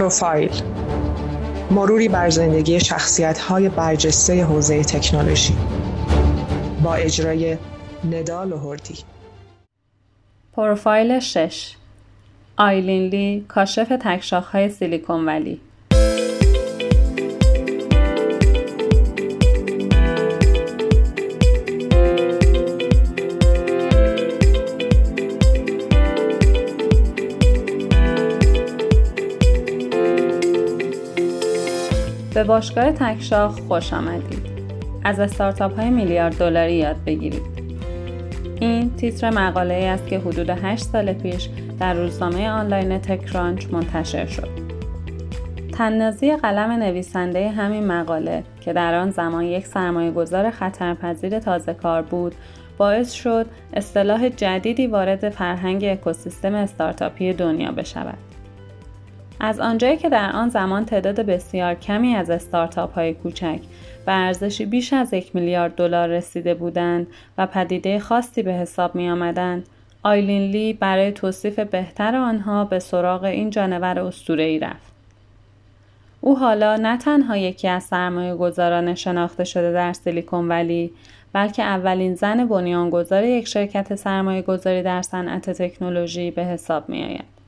پروفایل. مروری بر زندگی شخصیت های برجسته حوزه تکنولوژی. با اجرای ندا لهوردی پروفایل 6 آیلین لی کاشف های سیلیکون ولی. به باشگاه تکشاخ خوش آمدید. از استارتاپ های میلیارد دلاری یاد بگیرید. این تیتر مقاله ای است که حدود 8 سال پیش در روزنامه آنلاین تکرانچ منتشر شد. تنازی قلم نویسنده همین مقاله که در آن زمان یک سرمایه گذار خطرپذیر تازه کار بود باعث شد اصطلاح جدیدی وارد فرهنگ اکوسیستم استارتاپی دنیا بشود. از آنجایی که در آن زمان تعداد بسیار کمی از استارتاپ های کوچک به ارزشی بیش از یک میلیارد دلار رسیده بودند و پدیده خاصی به حساب می آمدند، آیلین لی برای توصیف بهتر آنها به سراغ این جانور ای رفت. او حالا نه تنها یکی از سرمایه گذاران شناخته شده در سیلیکون ولی بلکه اولین زن بنیانگذار یک شرکت سرمایه گذاری در صنعت تکنولوژی به حساب می آید.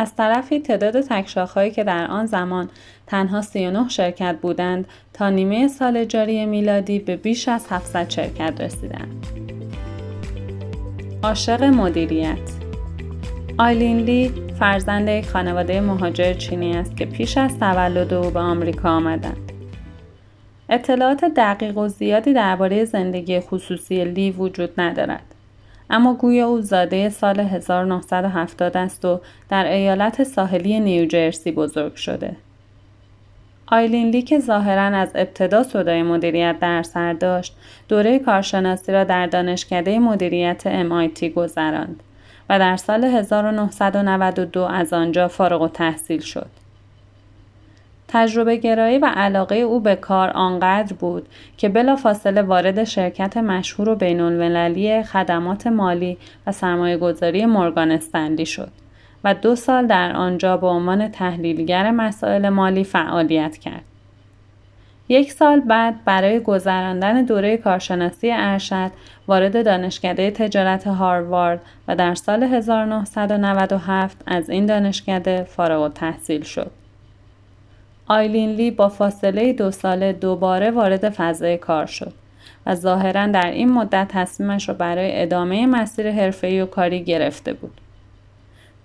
از طرفی تعداد تکشاخهایی که در آن زمان تنها 39 شرکت بودند تا نیمه سال جاری میلادی به بیش از 700 شرکت رسیدند. عاشق مدیریت آیلین لی فرزند یک خانواده مهاجر چینی است که پیش از تولد او به آمریکا آمدند. اطلاعات دقیق و زیادی درباره زندگی خصوصی لی وجود ندارد. اما گویا او زاده سال 1970 است و در ایالت ساحلی نیوجرسی بزرگ شده. آیلین لی که ظاهرا از ابتدا صدای مدیریت در سر داشت دوره کارشناسی را در دانشکده مدیریت MIT گذراند و در سال 1992 از آنجا فارغ و تحصیل شد. تجربه گرایی و علاقه او به کار آنقدر بود که بلافاصله وارد شرکت مشهور و بین خدمات مالی و سرمایه گذاری مورگان استنلی شد و دو سال در آنجا به عنوان تحلیلگر مسائل مالی فعالیت کرد. یک سال بعد برای گذراندن دوره کارشناسی ارشد وارد دانشکده تجارت هاروارد و در سال 1997 از این دانشکده فارغ تحصیل شد. آیلین لی با فاصله دو ساله دوباره وارد فضای کار شد و ظاهرا در این مدت تصمیمش را برای ادامه مسیر حرفه‌ای و کاری گرفته بود.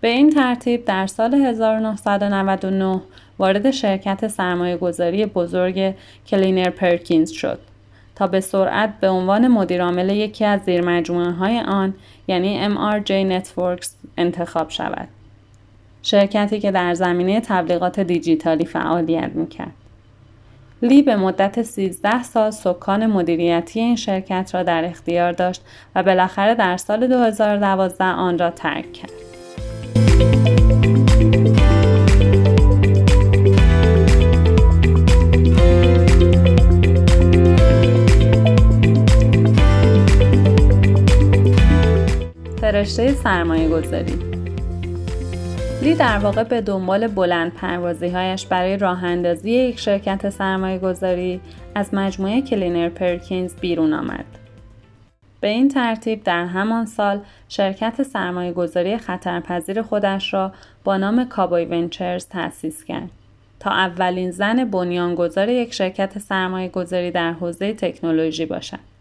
به این ترتیب در سال 1999 وارد شرکت سرمایه گذاری بزرگ کلینر پرکینز شد تا به سرعت به عنوان مدیرعامل یکی از زیرمجموعه های آن یعنی MRJ Networks انتخاب شود. شرکتی که در زمینه تبلیغات دیجیتالی فعالیت می‌کرد. لی به مدت 13 سال سکان مدیریتی این شرکت را در اختیار داشت و بالاخره در سال 2012 آن را ترک کرد. فرشته سرمایه گذاری لی در واقع به دنبال بلند پروازی هایش برای راه اندازی یک شرکت سرمایه گذاری از مجموعه Kleiner Perkins بیرون آمد. به این ترتیب در همان سال شرکت سرمایه گذاری خطرپذیر خودش را با نام Cowboy Ventures تأسیس کرد تا اولین زن بنیانگذار یک شرکت سرمایه گذاری در حوزه تکنولوژی باشد.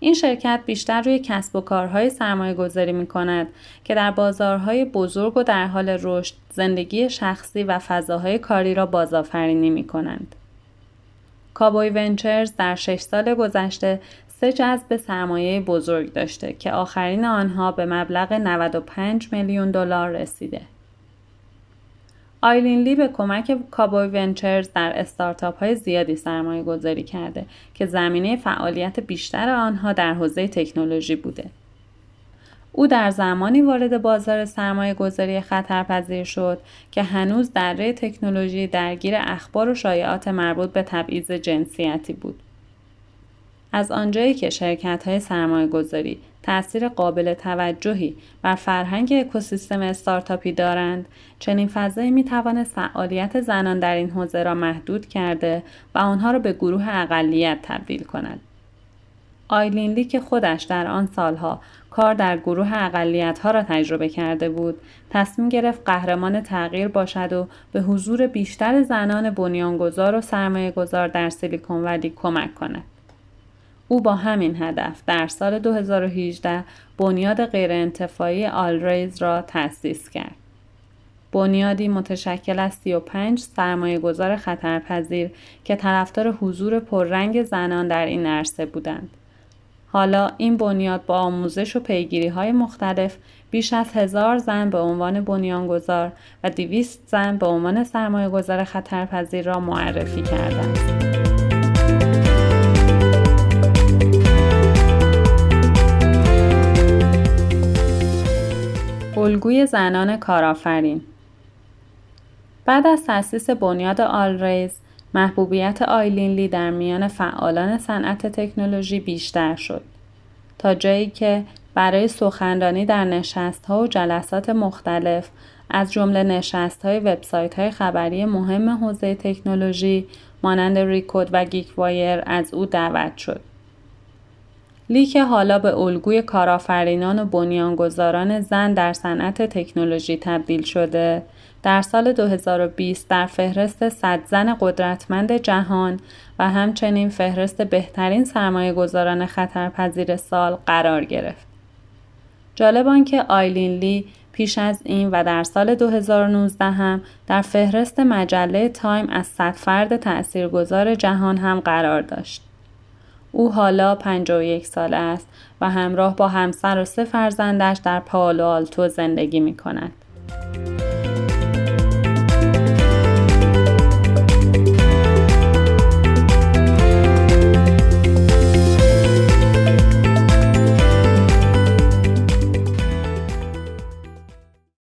این شرکت بیشتر روی کسب و کارهای سرمایه گذاری می کند که در بازارهای بزرگ و در حال رشد زندگی شخصی و فضاهای کاری را بازآفرینی می کنند. کابوی ونچرز در شش سال گذشته سه جذب سرمایه بزرگ داشته که آخرین آنها به مبلغ 95 میلیون دلار رسیده. آیلین لی به کمک کابوی ونچرز در استارتاپ های زیادی سرمایه گذاری کرده که زمینه فعالیت بیشتر آنها در حوزه تکنولوژی بوده. او در زمانی وارد بازار سرمایه گذاری خطرپذیر شد که هنوز در تکنولوژی درگیر اخبار و شایعات مربوط به تبعیض جنسیتی بود. از آنجایی که شرکت های سرمایه گذاری تأثیر قابل توجهی بر فرهنگ اکوسیستم استارتاپی دارند. چنین فضایی می توانست فعالیت زنان در این حوزه را محدود کرده و آنها را به گروه اقلیت تبدیل کند. آیلین لی که خودش در آن سالها کار در گروه اقلیت ها را تجربه کرده بود تصمیم گرفت قهرمان تغییر باشد و به حضور بیشتر زنان بنیانگذار و سرمایه گذار در سیلیکون ولی کمک کند. او با همین هدف در سال 2018 بنیاد غیرانتفاعی آلریز را تأسیس کرد. بنیادی متشکل از 35 سرمایه گذار خطرپذیر که طرفدار حضور پررنگ زنان در این عرصه بودند. حالا این بنیاد با آموزش و پیگیری های مختلف بیش از هزار زن به عنوان بنیانگذار و دویست زن به عنوان سرمایه گذار خطرپذیر را معرفی است. الگوی زنان کارآفرین بعد از تأسیس بنیاد All Raise محبوبیت آیلین لی در میان فعالان صنعت تکنولوژی بیشتر شد تا جایی که برای سخنرانی در نشست ها و جلسات مختلف از جمله نشست های وبسایت های خبری مهم حوزه تکنولوژی مانند Recode و GeekWire از او دعوت شد. لی که حالا به الگوی کارآفرینان و بنیانگذاران زن در صنعت تکنولوژی تبدیل شده در سال 2020 در فهرست 100 زن قدرتمند جهان و همچنین فهرست بهترین سرمایه گذاران خطرپذیر سال قرار گرفت. جالب آنکه آیلین لی پیش از این و در سال 2019 هم در فهرست مجله تایم از 100 فرد تأثیرگذار جهان هم قرار داشت. او حالا 51 سال است و همراه با همسر و سه فرزندش در پالو آلتو زندگی می کند.